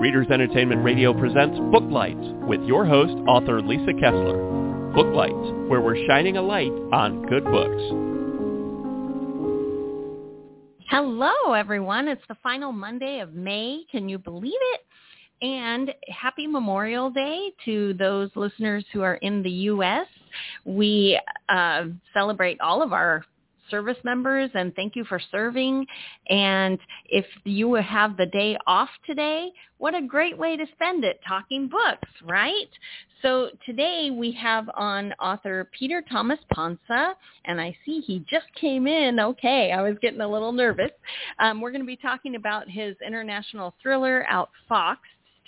Readers Entertainment Radio presents Booklight with your host, author Lisa Kessler. Booklight, where we're shining a light on good books. Hello, everyone. It's the final Monday of May. Can you believe it? And happy Memorial Day to those listeners who are in the U.S. We uh, celebrate all of our service members and thank you for serving. And if you have the day off today, what a great way to spend it talking books, right? So today we have on author Peter Thomas Pontsa, and I see he just came in. Okay, I was getting a little nervous. Um, we're going to be talking about his international thriller, Out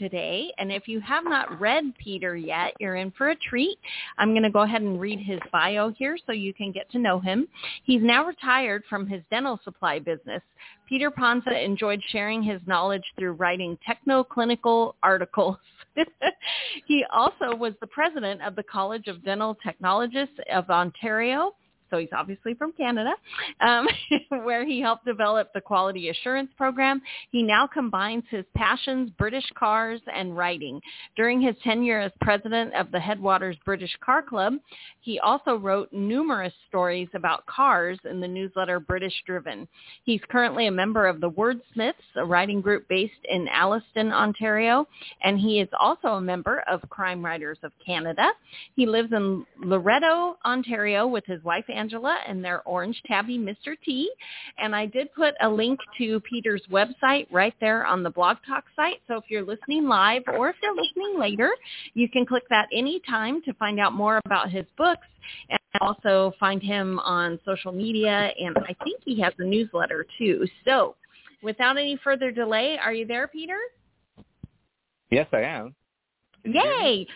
today. And if you have not read Peter yet, you're in for a treat. I'm going to go ahead and read his bio here so you can get to know him. He's now retired from his dental supply business. Peter Pontsa enjoyed sharing his knowledge through writing techno-clinical articles. he also was the president of the College of Dental Technologists of Ontario so he's obviously from Canada, um, where he helped develop the quality assurance program. He now combines his passions, British cars and writing. During his tenure as president of the Headwaters British Car Club, he also wrote numerous stories about cars in the newsletter British Driven. He's currently a member of the Wordsmiths, a writing group based in Alliston, Ontario, and he is also a member of Crime Writers of Canada. He lives in Loretto, Ontario with his wife Angela and their orange tabby Mr. Tee. And I did put a link to Peter's website right there on the Blog Talk site. So if you're listening live or if you're listening later, you can click that anytime to find out more about his books and also find him on social media. And I think he has a newsletter too. So without any further delay, are you there, Peter? Yes, I am. Yay!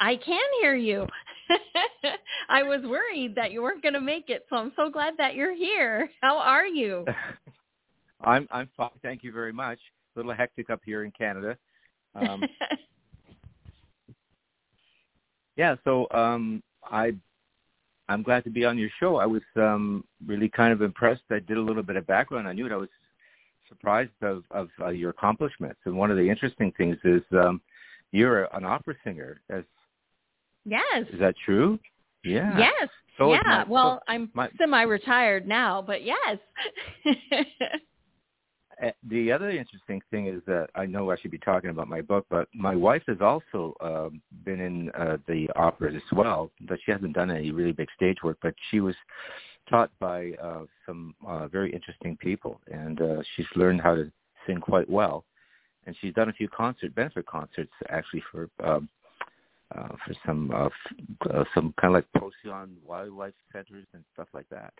I can hear you. I was worried that you weren't going to make it, so I'm so glad that you're here. How are you? I'm I'm fine. Thank you very much. A little hectic up here in Canada. Um, yeah, so um, I I'm glad to be on your show. I was um, really kind of impressed. I did a little bit of background. I knew it. I was surprised of, of uh, your accomplishments. And one of the interesting things is um, you're an opera singer, as Yes. Is that true? Yeah. Yes. So yeah. My, well, so I'm my, semi-retired now, but yes. Eh, the other interesting thing is that I know I should be talking about my book, but my wife has also um, been in uh, the operas as well. But she hasn't done any really big stage work, but she was taught by uh, some uh, very interesting people, and uh, she's learned how to sing quite well. And she's done a few concert benefit concerts actually for um, uh, for some uh, f- uh, some kind of like Procyon wildlife centers and stuff like that.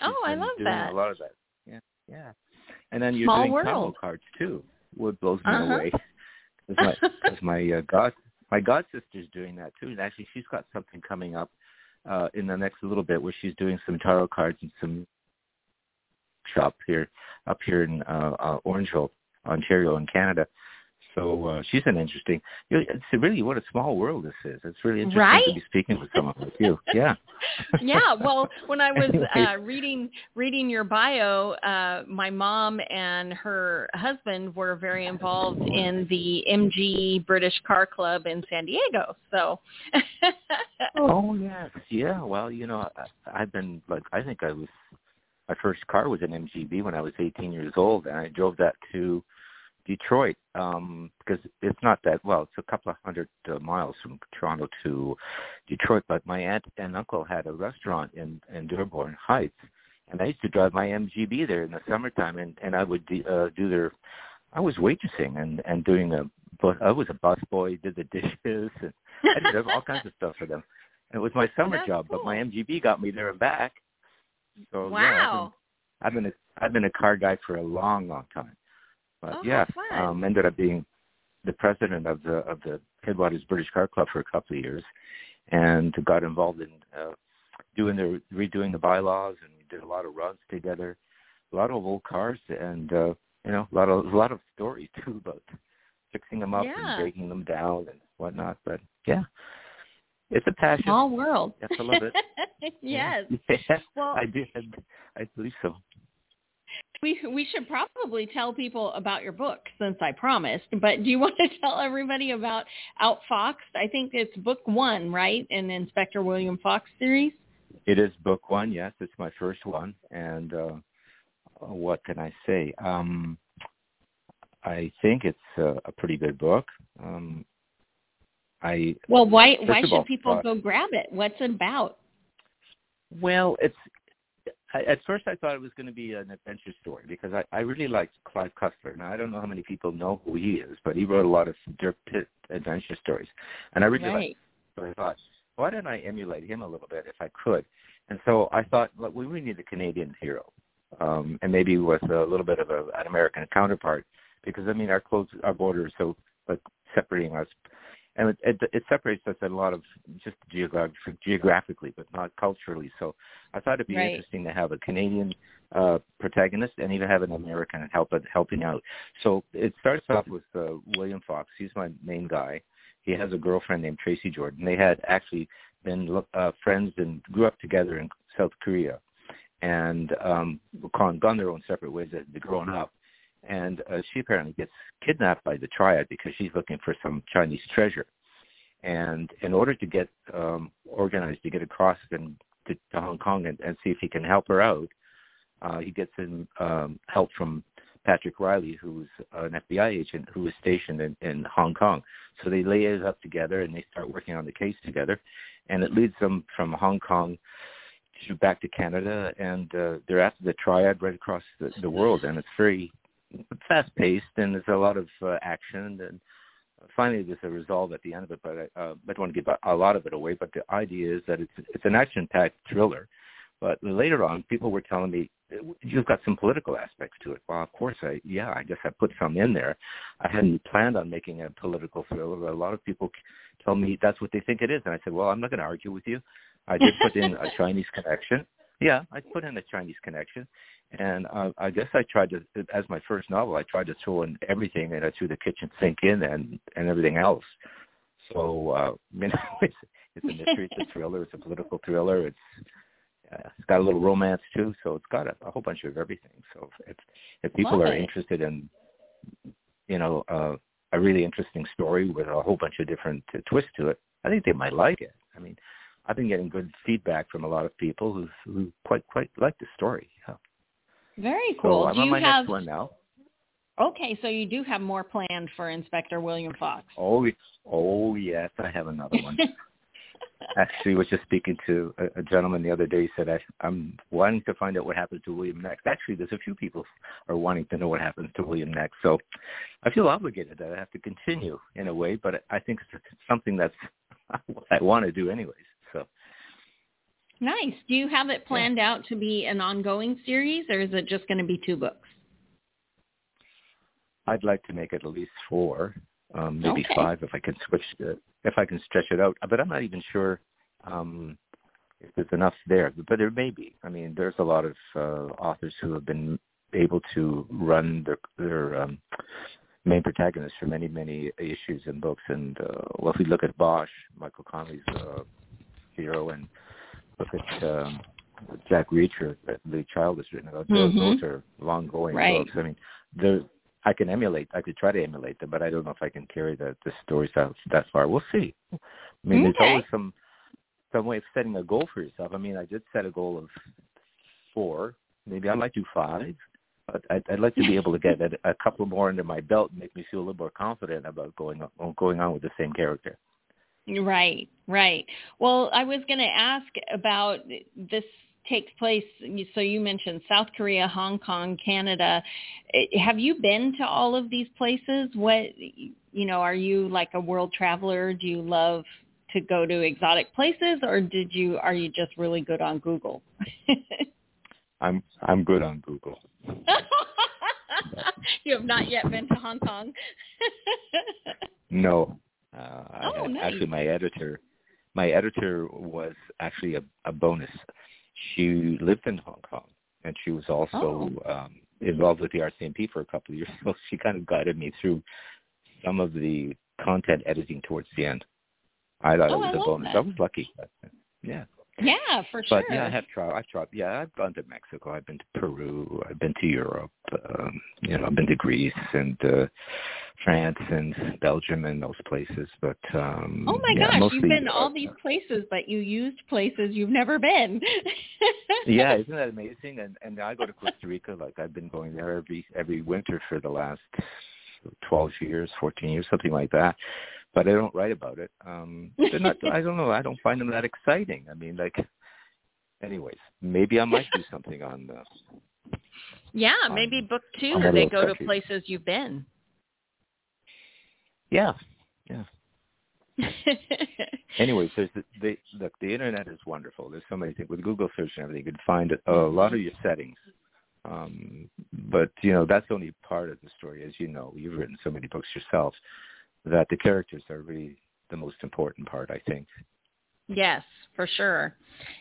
So oh, I love that. A lot of that. Yeah, yeah. And then you're Small doing world. travel cards too. What blows me Uh-huh. away is my cause my uh, god my god sister's doing that too. And actually, she's got something coming up uh, in the next little bit where she's doing some tarot cards and some shop here up here in uh, uh, Orangeville, Ontario, in Canada. So uh, she's an interesting. you know, It's really what a small world this is. It's really interesting Right? to be speaking with someone like you. Yeah. yeah, well, when I was uh, reading reading your bio, uh, my mom and her husband were very involved in the MG British Car Club in San Diego. So, Oh yes, yeah. Well, you know, I, I've been like I think I was my first car was an MGB when I was 18 years old, and I drove that to Detroit um, because it's not that well. It's a couple of hundred uh, miles from Toronto to Detroit. But my aunt and uncle had a restaurant in in Dearborn Heights, and I used to drive my MGB there in the summertime, and and I would de- uh, do their. I was waitressing and and doing a. But I was a busboy, did the dishes, and I did all kinds of stuff for them. And it was my summer That's job, but my. MGB got me there and back. So wow. yeah, I've been, I've been a I've been a car guy for a long, long time. But Oh, yeah, um, ended up being the president of the of the Headwaters British Car Club for a couple of years, and got involved in uh, doing the redoing the bylaws, and we did a lot of runs together, a lot of old cars, and uh, you know, a lot of a lot of stories too about fixing them up Yeah. and breaking them down and whatnot. But yeah, it's a passion. Small world. Yes, I love it. yes. Yeah, Well, I do. I believe so. We we should probably tell people about your book since I promised. But do you want to tell everybody about Outfoxed? I think it's book one, right, in Inspector William Fox series. It is book one. Yes, it's my first one, and uh, what can I say? Um, I think it's a, a pretty good book. Um, I well, why why should all, people uh, go grab it? What's it about? Well, it's at first I thought it was going to be an adventure story because I, I really liked Clive Cussler. Now I don't know how many people know who he is, but he wrote a lot of Dirk Pitt adventure stories, and I really right. liked. So I thought, why don't I emulate him a little bit if I could? And so I thought, look, we really need a Canadian hero, um, and maybe with a little bit of a, an American counterpart, because I mean our close our borders so like separating us and it, it, it separates us a lot of just geographic, geographically, but not culturally. So I thought it'd be right. interesting to have a Canadian uh, protagonist and even have an American help helping out. So it starts off with uh, William Fox. He's my main guy. He has a girlfriend named Tracy Jordan. They had actually been uh, friends and grew up together in South Korea, and um, gone their own separate ways as they grown up and uh, she apparently gets kidnapped by the triad because she's looking for some Chinese treasure. And in order to get um, organized to get across and to, to Hong Kong and, and see if he can help her out, uh, he gets in, um, help from Patrick Riley, who's an FBI agent who is stationed in, in Hong Kong. So they lay it up together and they start working on the case together, and it leads them from Hong Kong to back to Canada, and uh, they're after the triad right across the, the world, and it's very fast paced and there's a lot of uh, action and finally there's a resolve at the end of it but I, uh, I don't want to give a lot of it away but the idea is that it's it's an action packed thriller but later on people were telling me you've got some political aspects to it. Well of course i yeah i guess i put some in there. I hadn't planned on making a political thriller but a lot of people tell me that's what they think it is and i said well i'm not going to argue with you. I did put in a chinese connection yeah i put in a chinese connection and uh, I guess I tried to, as my first novel, I tried to throw in everything, and I threw the kitchen sink in and and everything else. So uh, you know, it's it's a mystery, it's a thriller, it's a political thriller, it's uh, it's got a little romance too, so it's got a, a whole bunch of everything. So if if people Love are it. interested in, you know, uh, a really interesting story with a whole bunch of different uh, twists to it, I think they might like it. I mean, I've been getting good feedback from a lot of people who who quite quite like the story. Yeah. Very cool. So I'm do on my have next one now. okay? So you do have more planned for Inspector William Fox. Oh, oh yes, I have another one. Actually, was just speaking to a, a gentleman the other day. He said, I, "I'm wanting to find out what happens to William next." Actually, there's a few people are wanting to know what happens to William next. So, I feel obligated that I have to continue in a way, but I think it's something that's what I want to do anyways. So, Nice. Do you have it planned out to be an ongoing series, or is it just going to be two books? I'd like to make it at least four, um, maybe Okay. five if I can switch the, if I can stretch it out. But I'm not even sure um, if there's enough there. But there may be. I mean, there's a lot of uh, authors who have been able to run their their um, main protagonists for many many issues and books. And uh, well, if we look at Bosch, Michael Connelly's uh, hero, and look at um, Jack Reacher that Lee Child has written about. Those, Mhm. those are long going Right. books. I mean, they're I can emulate. I could try to emulate them, but I don't know if I can carry the the stories out that far. We'll see. I mean, there's always some some way of setting a goal for yourself. I mean, I did set a goal of four. Maybe I might do five, but I'd, I'd like to be able to get a, a couple more under my belt and make me feel a little more confident about going on, going on with the same character. Right, right. Well, I was going to ask about this takes place. So you mentioned South Korea, Hong Kong, Canada. Have you been to all of these places? What you know, are you like a world traveler? Do you love to go to exotic places, or did you are you just really good on Google? I'm I'm good on Google. you have not yet been to Hong Kong. No. Uh, Oh, had, nice. Actually, my editor, my editor was actually a, a bonus. She lived in Hong Kong, and she was also Oh. um, involved with the RCMP for a couple of years. So she kind of guided me through some of the content editing towards the end. I thought Oh, it was I a bonus. that. I was lucky. Yeah. Yeah, for sure. But yeah, I have tried. I've tried. Yeah, I've gone to Mexico. I've been to Peru. I've been to Europe. Um, you know, I've been to Greece and uh, France and Belgium and those places. But um oh my yeah, gosh, mostly, you've been uh, all these places, but you used places you've never been. yeah, isn't that amazing? And and I go to Costa Rica. Like I've been going there every every winter for the last twelve years, fourteen years, something like that but I don't write about it. Um they're not I don't know, I don't find them that exciting. I mean like anyways, maybe I might do something on the Yeah, on, maybe book two they go to places you've been. Yeah. Yeah. Anyways, there's the, the look, the internet is wonderful. There's so many things with Google search and everything. You can find a lot of your settings. Um, but you know that's only part of the story, as you know. You've written so many books yourself that the characters are really the most important part, I think. Yes, for sure.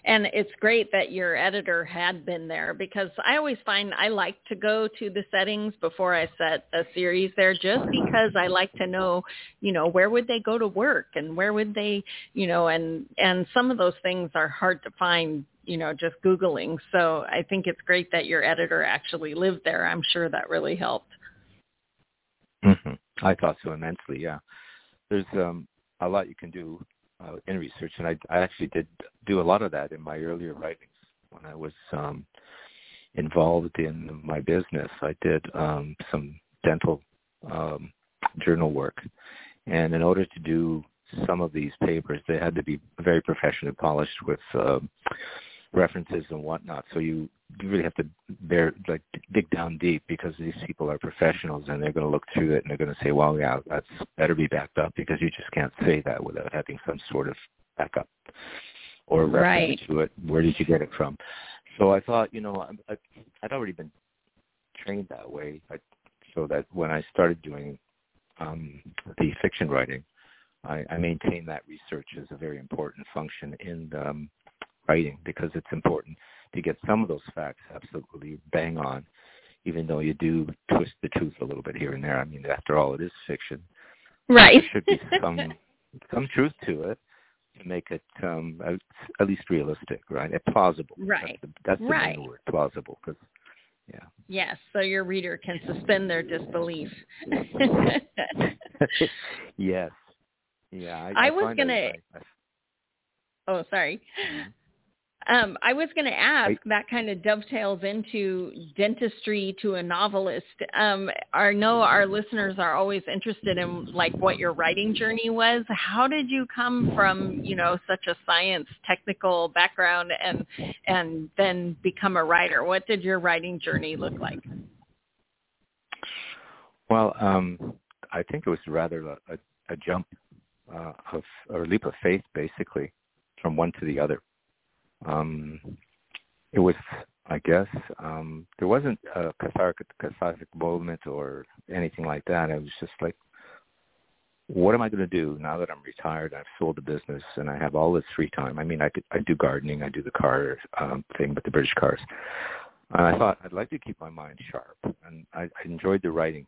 And it's great that your editor had been there because I always find I like to go to the settings before I set a series there just because I like to know, you know, where would they go to work and where would they, you know, and and some of those things are hard to find, you know, just googling. So I think it's great that your editor actually lived there. I'm sure that really helped. Mm-hmm. I thought so immensely. Yeah, there's um, a lot you can do uh, in research, and I, I actually did do a lot of that in my earlier writings when I was um, involved in my business. I did um, some dental um, journal work, and in order to do some of these papers, they had to be very professionally polished with uh, references and whatnot. So you really have to bear like dig down deep because these people are professionals and they're going to look through it and they're going to say, well, yeah, that's better be backed up because you just can't say that without having some sort of backup or reference right. to it. Where did you get it from? So I thought, you know, I, I'd already been trained that way, I, so that when I started doing um, the fiction writing, I, I maintained that research as a very important function in um, writing because it's important to get some of those facts absolutely bang on, even though you do twist the truth a little bit here and there. I mean, after all, it is fiction. Right. There should be some some truth to it to make it um, at least realistic, right? And plausible. Right. That's the, that's the right. main word, plausible, because yeah. Yes, so your reader can suspend their disbelief. yes. Yeah. I, I was gonna. Oh, sorry. Mm-hmm. Um, I was going to ask, I, that kind of dovetails into dentistry to a novelist. Um, I know our listeners are always interested in like what your writing journey was. How did you come from, you know, such a science technical background and and then become a writer? What did your writing journey look like? Well, um, I think it was rather a, a, a jump uh, of or a leap of faith, basically, from one to the other um, it was, I guess, um, there wasn't a cathartic, cathartic moment or anything like that. I was just like, what am I going to do now that I'm retired? I've sold the business and I have all this free time. I mean, I could, I do gardening, I do the car um, thing with the British cars. And I thought I'd like to keep my mind sharp, and I, I enjoyed the writing.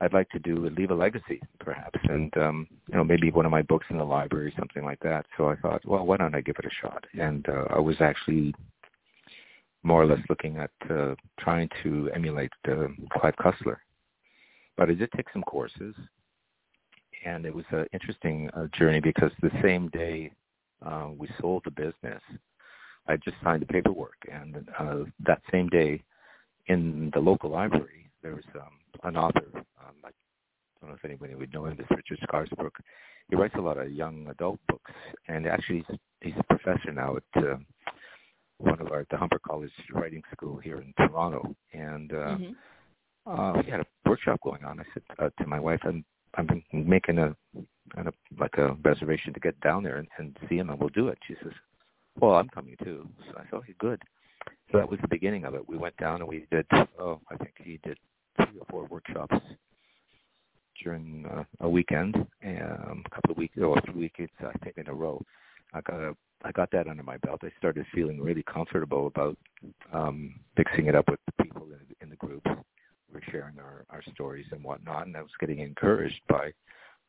I'd like to do leave a legacy, perhaps, and um, you know maybe one of my books in the library, something like that. So I thought, well, why don't I give it a shot? And uh, I was actually more or less looking at uh, trying to emulate uh, Clive Cussler, but I did take some courses, and it was an interesting uh, journey because the same day uh, we sold the business, I just signed the paperwork, and uh, that same day, in the local library, there was um, an author. Um, I don't know if anybody would know him. This Richard Scarisbrick. He writes a lot of young adult books, and actually he's, he's a professor now at uh, one of our the Humber College Writing School here in Toronto. And uh, mm-hmm. uh, we had a workshop going on. I said uh, to my wife, "I'm I'm making a, a like a reservation to get down there and, and see him, and we'll do it." She says, "Well, I'm coming too." So I said, "Okay, good." So that was the beginning of it. We went down and we did. Oh, I think he did three or four workshops during uh, a weekend, um, a couple of weeks or three weekends, I think, in a row. I got a, I got that under my belt. I started feeling really comfortable about um, mixing it up with the people in, in the group. We were sharing our, our stories and whatnot, and I was getting encouraged by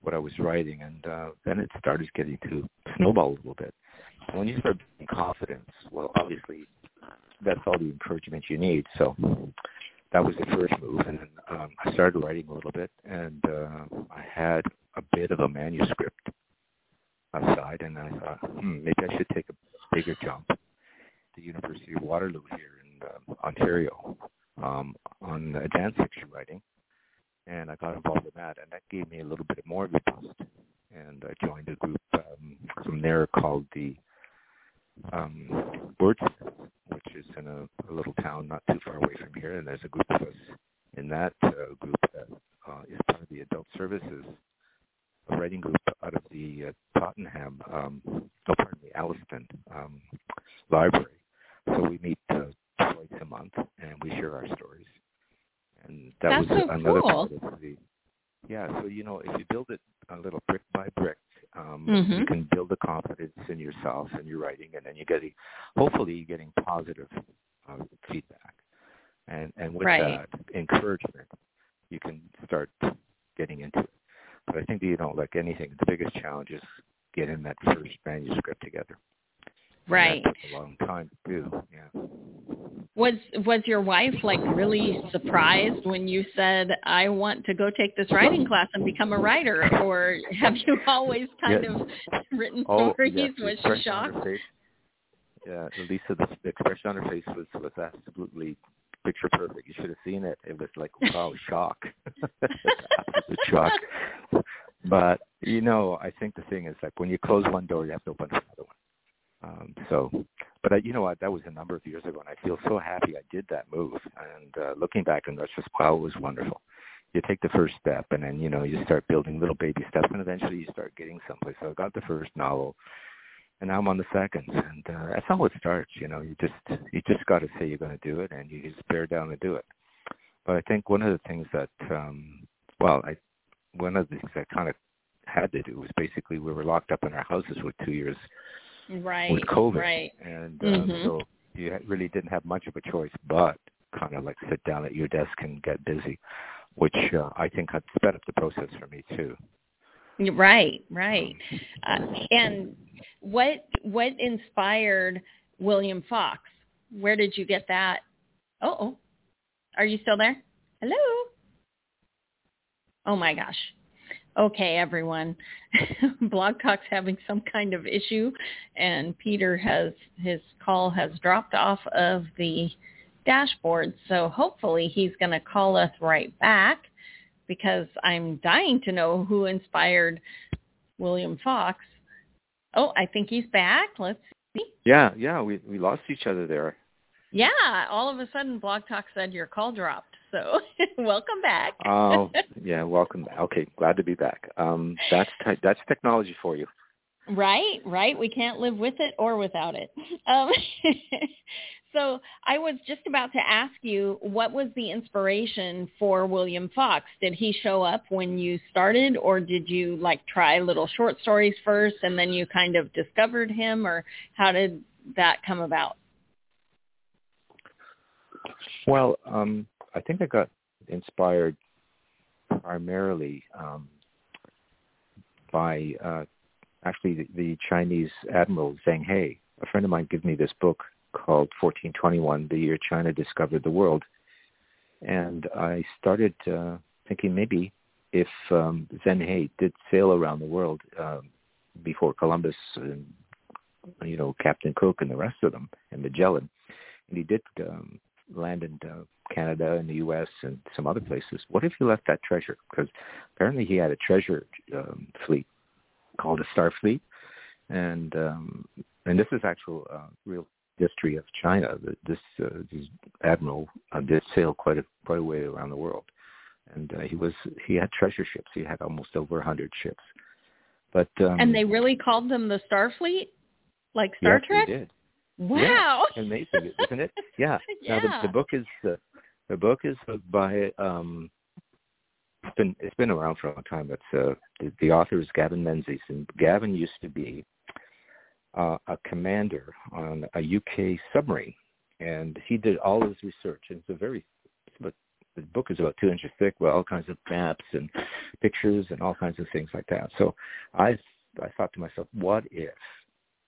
what I was writing, and uh, then it started getting to snowball a little bit. And when you start building confidence, well, obviously that's all the encouragement you need. So that was the first move, and um, I started writing a little bit, and uh, I had a bit of a manuscript aside, and I thought, hmm, maybe I should take a bigger jump. The University of Waterloo here in uh, Ontario um, on advanced fiction writing, and I got involved in that, and that gave me a little bit more of a boost. And I joined a group um, from there called the um, Wordsmiths, which is in a, a little town not too far away from here, and there's a group of us in that uh, group that uh, is part of the Adult Services a writing group out of the uh, Tottenham, um, oh, pardon me, Alliston um, Library. So we meet uh, twice a month, and we share our stories. And that That's was so another cool. part of the. Yeah, so you know, if you build it a little brick by brick, um, Mhm. you can build the confidence in yourself and your writing, and then you get hopefully you're getting positive uh, feedback, and and with Right. that encouragement, you can start getting into it. But I think that you know, like anything, the biggest challenge is getting that first manuscript together. And Right. That took a long time to do. Yeah. Was was your wife like really surprised when you said I want to go take this writing class and become a writer or have you always kind Yeah. of written Oh, stories? yes, was she shocked? Yeah, Lisa, the, the expression on her face was was absolutely picture perfect. You should have seen it. It was like wow, shock, absolute shock. But you know, I think the thing is like when you close one door, you have to open another one. Um, so, but I, you know what? That was a number of years ago, and I feel so happy I did that move. And uh, looking back, that's just wow, it was wonderful. You take the first step, and then you know you start building little baby steps, and eventually you start getting someplace. So I got the first novel, and now I'm on the second, and uh, that's how it starts. You know, you just you just got to say you're going to do it, and you just bear down and do it. But I think one of the things that, um, well, I one of the things I kind of had to do was basically we were locked up in our houses with two years Right. with COVID, Right. and uh, Mhm. so you really didn't have much of a choice but kind of like sit down at your desk and get busy, which uh, I think had sped up the process for me too. Right, right. Uh, and what what inspired William Fox? Where did you get that? Oh. Are you still there? Hello? Oh my gosh. Okay, everyone. Blog Talk's having some kind of issue and Peter has his call has dropped off of the dashboard. So hopefully he's going to call us right back because I'm dying to know who inspired William Fox. Oh, I think he's back. Let's see. Yeah, yeah, we we lost each other there. Yeah, all of a sudden Blog Talk said your call dropped. So welcome back. Oh, yeah, welcome. back. Okay, glad to be back. Um, that's te- that's technology for you. Right, right. We can't live with it or without it. Um, so I was just about to ask you, what was the inspiration for William Fox? Did he show up when you started, or did you like try little short stories first and then you kind of discovered him, or how did that come about? Well, um, I think I got inspired primarily um, by uh, actually the, the Chinese admiral Zheng He. A friend of mine gave me this book called 1421, The Year China Discovered the World. And I started uh, thinking maybe if um, Zheng He did sail around the world um, before Columbus and, you know, Captain Cook and the rest of them, and Magellan, and he did um, land in uh, Canada and the U.S. and some other places. What if he left that treasure? Because apparently he had a treasure um, fleet called a Star Fleet, and um, and this is actual uh, real history of China. This uh, this admiral uh, did sail quite a quite a way around the world, and uh, he was he had treasure ships. He had almost over a hundred ships. But um, and they really called them the Starfleet, like Star yes, Trek. They did. Wow. Yeah, amazing, isn't it? Yeah. yeah. Now the, the book is uh, the book is by um it's been it's been around for a long time. It's uh the, the author is Gavin Menzies and Gavin used to be uh, a commander on a UK submarine and he did all his research and it's a very but the book is about two inches thick with all kinds of maps and pictures and all kinds of things like that. So I I thought to myself, what if,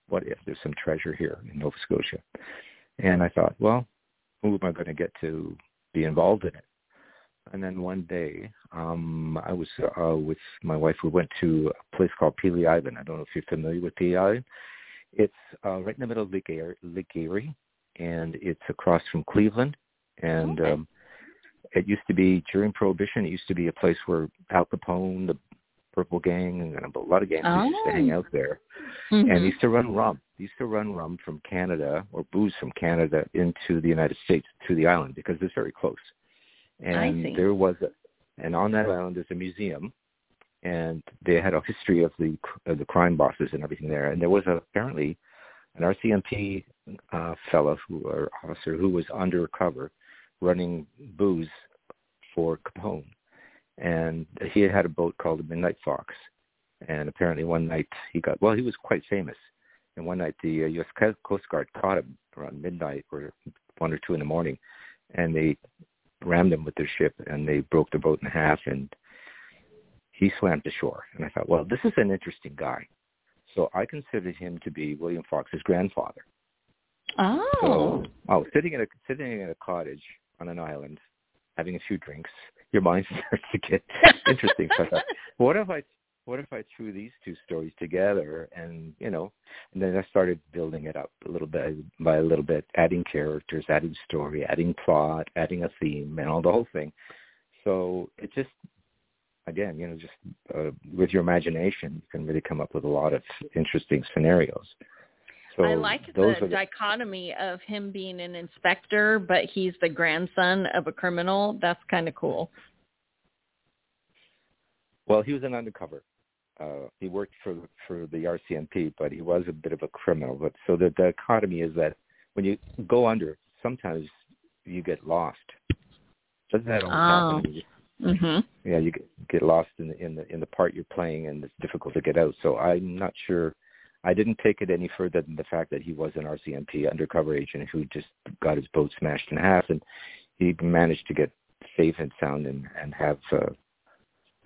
what if there's some treasure here in Nova Scotia? And I thought, well, who am I going to get to be involved in it? And then one day, um, I was uh, with my wife. We went to a place called Pelee Island. I don't know if you're familiar with Pelee Island. It's uh, right in the middle of Lake Erie, Lake Erie, and it's across from Cleveland. And Okay. um, it used to be during Prohibition. It used to be a place where Al Capone, the Purple Gang, and a lot of gangs used to hang Oh. out there Mhm. and used to run rum. Used to run rum from Canada or booze from Canada into the United States to the island because it's very close. And there was, a, and on that island there's a museum, and they had a history of the of the crime bosses and everything there. And there was a, apparently an RCMP uh, fellow who or officer who was undercover running booze for Capone, and he had a boat called the Midnight Fox and apparently one night he got well he was quite famous and one night the uh, U.S. Coast Guard caught him around midnight or one or two in the morning and they rammed him with their ship and they broke the boat in half and he swam to shore and I thought well this is an interesting guy so I considered him to be William Fox's grandfather Oh. so oh sitting in a sitting in a cottage on an island having a few drinks your mind starts to get interesting so I thought what if I what if I threw these two stories together and you know and then I started building it up a little bit by a little bit adding characters adding story adding plot adding a theme and all the whole thing so it just again you know just uh, with your imagination you can really come up with a lot of interesting scenarios so I like the the, dichotomy of him being an inspector, but he's the grandson of a criminal. That's kind of cool. well he was an undercover uh, he worked for for the RCMP, but he was a bit of a criminal. But so the dichotomy is that when you go under, sometimes you get lost. Doesn't that always Oh. happen? You- Mhm. Yeah, you get get lost in the in the in the part you're playing, and it's difficult to get out. So I'm not sure. I didn't take it any further than the fact that he was an RCMP undercover agent who just got his boat smashed in half, and he managed to get safe and sound and and have uh,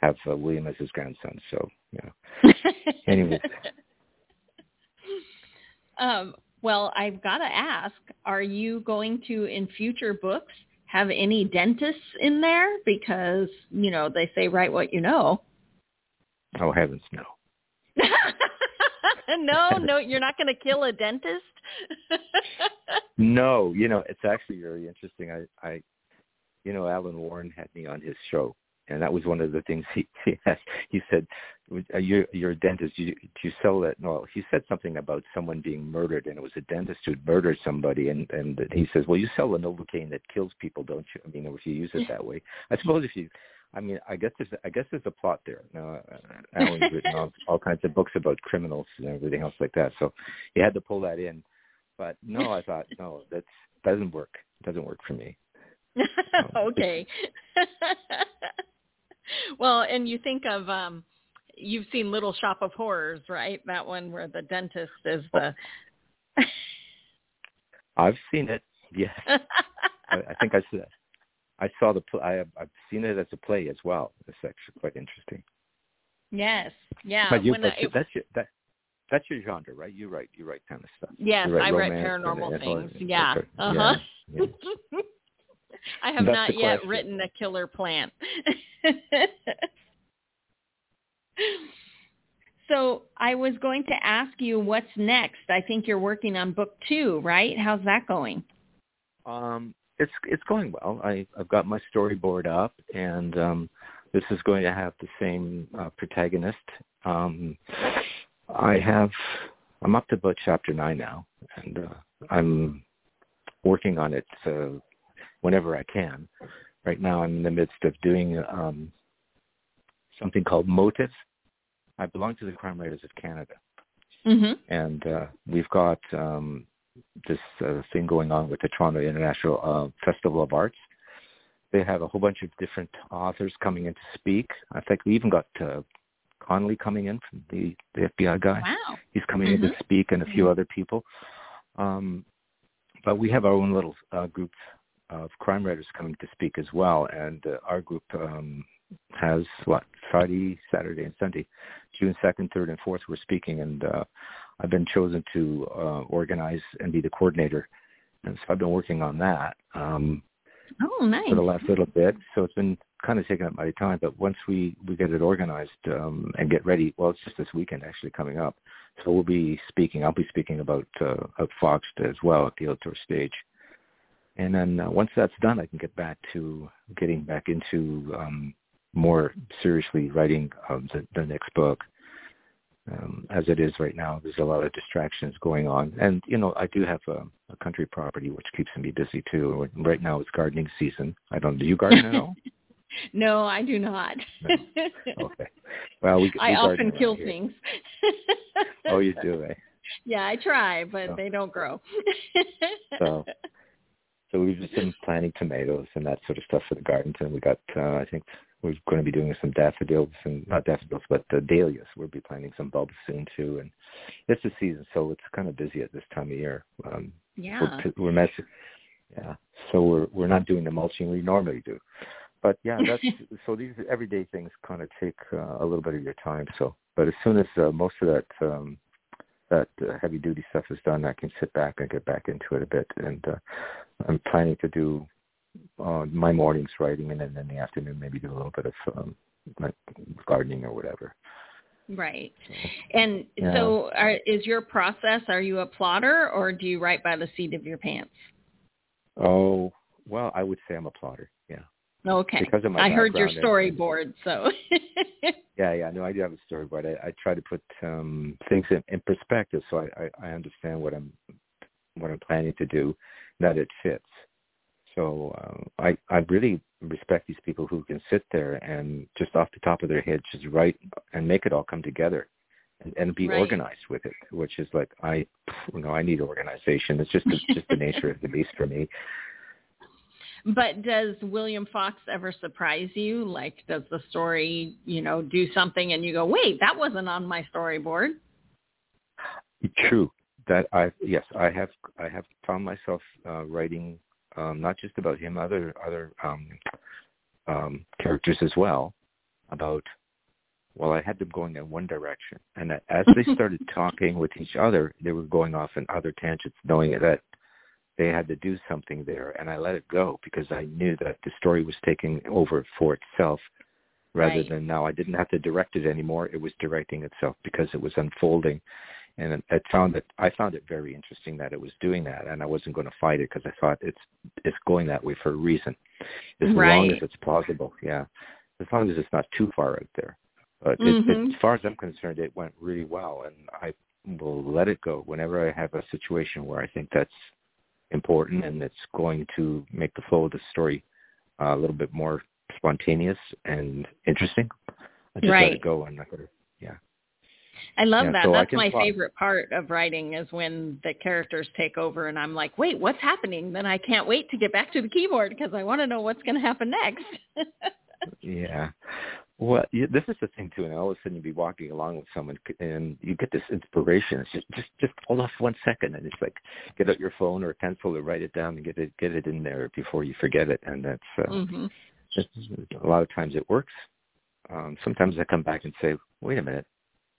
have uh, William as his grandson. So yeah. Anyways. um, well, I've got to ask, are you going to, in future books, have any dentists in there? Because, you know, they say write what you know. Oh heavens, no. no, no, you're not going to kill a dentist? No, you know, it's actually very interesting. I, I, you know, Alan Warren had me on his show, and that was one of the things he he asked. He said, "Are you you're a dentist? Do you, do you sell that?" No, he said something about someone being murdered, and it was a dentist who'd murdered somebody, and and he says, "Well, you sell the Novocaine that kills people, don't you? I mean, if you use it that way, I suppose if you." I mean, I guess there's I guess there's a plot there. Now, uh, Alan's written all, all kinds of books about criminals and everything else like that, so he had to pull that in. But no, I thought no, that doesn't work. It doesn't work for me. okay. Well, and you think of um you've seen Little Shop of Horrors, right? That one where the dentist is the I've seen it. Yes, I, I think I saw. I saw the. Pl- I have, I've seen it as a play as well. It's actually quite interesting. Yes. Yeah. but you, when but I- you- that's your that that's your genre, right? You write you write kind of stuff. yes, write I read romance and- paranormal and horror. things. Yeah. Uh-huh. Yeah, yeah. I have That's not yet question. written a killer plant. so I was going to ask you what's next. I think you're working on book two, right? How's that going? Um, it's it's going well. I I've got my storyboard up, and um, this is going to have the same uh, protagonist. Um, I have I'm up to about chapter nine now, and uh, I'm working on it uh, whenever I can. Right now, I'm in the midst of doing um, something called Motive. I belong to the Crime Writers of Canada, Mhm. and uh, we've got um, this uh, thing going on with the Toronto International uh, Festival of Arts. They have a whole bunch of different authors coming in to speak. I think we even got uh, Connolly coming in from the, the FBI guy. Wow. He's coming in to Mhm. speak, and a few other people. Um, but we have our own little uh, group of crime writers coming to speak as well, and uh, our group um, has what Friday, Saturday, and Sunday, June second, third, and fourth. We're speaking, and uh, I've been chosen to uh, organize and be the coordinator, and so I've been working on that. Um, oh, nice. For the last little bit, so it's been kind of taking up my time. But once we we get it organized um, and get ready, well, it's just this weekend actually coming up. So we'll be speaking. I'll be speaking about uh, at Fox as well at the outdoor stage. And then uh, once that's done, I can get back to getting back into um, more seriously writing um, the, the next book. Um, as it is right now, there's a lot of distractions going on, and you know I do have a, a country property which keeps me busy too. Right now it's gardening season. I don't. Do you garden at all? no, I do not. no. Okay. Well, we. we I often kill things. oh, you do, eh? Yeah, I try, but so, they don't grow. so, so we've just been planting tomatoes and that sort of stuff for the garden. And we got, uh, I think, we're going to be doing some daffodils and not daffodils, but uh, dahlias. We'll be planting some bulbs soon too. And it's the season, so it's kind of busy at this time of year. Um, yeah, we're, we're messing. Yeah, so we're we're not doing the mulching we normally do. But yeah, that's so these everyday things kind of take uh, a little bit of your time. So, but as soon as uh, most of that um, that uh, heavy duty stuff is done, I can sit back and get back into it a bit. And uh, I'm planning to do uh, my mornings writing, and then in the afternoon maybe do a little bit of um, like gardening or whatever. Right. And yeah. so, are, is your process? Are you a plotter, or do you write by the seat of your pants? Oh well, I would say I'm a plotter. Yeah. Okay. Because of my I heard your storyboard, so. Yeah, yeah, no, I do have a storyboard. I, I try to put um, things in, in perspective, so I, I, I understand what I'm what I'm planning to do, that it fits. So uh, I I really respect these people who can sit there and just off the top of their head just write and make it all come together, and, and be Right. organized with it. Which is like I, you know, I need organization. It's just the, just the nature of the beast for me. But does William Fox ever surprise you? Like, does the story, you know, do something and you go, wait, that wasn't on my storyboard? True. That I yes, I have I have found myself uh, writing um, not just about him, other other um, um, characters as well. About well, I had them going in one direction, and as they started talking with each other, they were going off in other tangents, knowing that they had to do something there, and I let it go because I knew that the story was taking over for itself rather Right. than now I didn't have to direct it anymore. It was directing itself because it was unfolding and I found it I found it very interesting that it was doing that, and I wasn't going to fight it because I thought it's it's going that way for a reason, as long as it's plausible. Yeah, as long as it's not too far out there. But it, Mhm. it, as far as I'm concerned, it went really well, and I will let it go whenever I have a situation where I think that's important and it's going to make the flow of the story uh, a little bit more spontaneous and interesting. I just let Right. it go. I'm not going to. Yeah. I love Yeah, that. so That's my plot. favorite part of writing is when the characters take over and I'm like, wait, what's happening? Then I can't wait to get back to the keyboard because I want to know what's going to happen next. Yeah. Well, yeah, this is the thing too, and all of a sudden you'd be walking along with someone, and you get this inspiration. It's just, just, just hold off one second, and it's like get out your phone or a pencil or write it down and get it, get it in there before you forget it. And that's uh, hmm just, a lot of times it works. Um, sometimes I come back and say, wait a minute,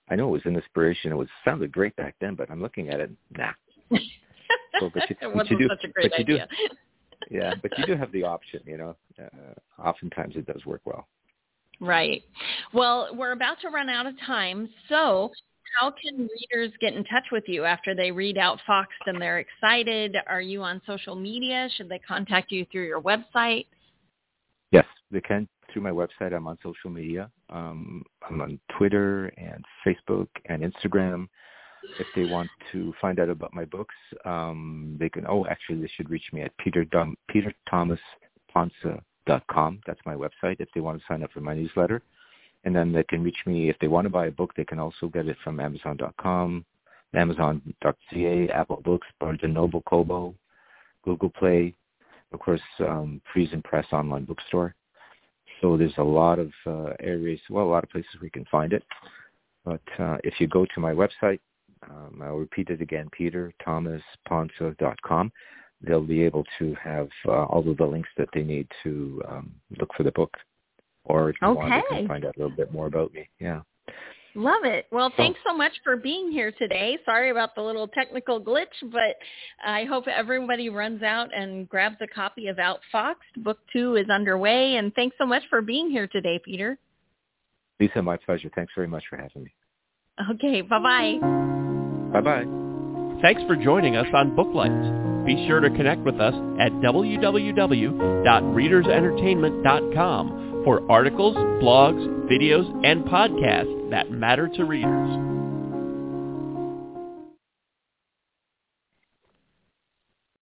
I know it was an inspiration. It was sounded great back then, but I'm looking at it, nah. So, but you- it wasn't you do- such a great you do- idea. Yeah, but you do have the option, you know. Uh, oftentimes it does work well. Right. Well, we're about to run out of time. So how can readers get in touch with you after they read Outfoxed and they're excited? Are you on social media? Should they contact you through your website? Yes, they can through my website. I'm on social media. Um, I'm on Twitter and Facebook and Instagram. If they want to find out about my books, um, they can. Oh, actually, they should reach me at Peter Dom, Peter Thomas com. That's my website. If they want to sign up for my newsletter, and then they can reach me if they want to buy a book. They can also get it from Amazon.com, Amazon.ca, Apple Books, Barnes and Noble, Kobo, Google Play, of course, um, Friesen Press online bookstore. So there's a lot of uh, areas, well, a lot of places we can find it. But uh, if you go to my website, um, I'll repeat it again, peterthomaspontsa.com, they'll be able to have uh, all of the links that they need to um, look for the book. or if you Okay. want, you can find out a little bit more about me. Yeah. Love it. Well, So- thanks so much for being here today. Sorry about the little technical glitch, but I hope everybody runs out and grabs a copy of Outfoxed. Book two is underway, and thanks so much for being here today, Peter. Lisa, my pleasure. Thanks very much for having me. Okay, bye-bye. Bye-bye. Thanks for joining us on Booklight. Be sure to connect with us at www.readersentertainment.com for articles, blogs, videos, and podcasts that matter to readers.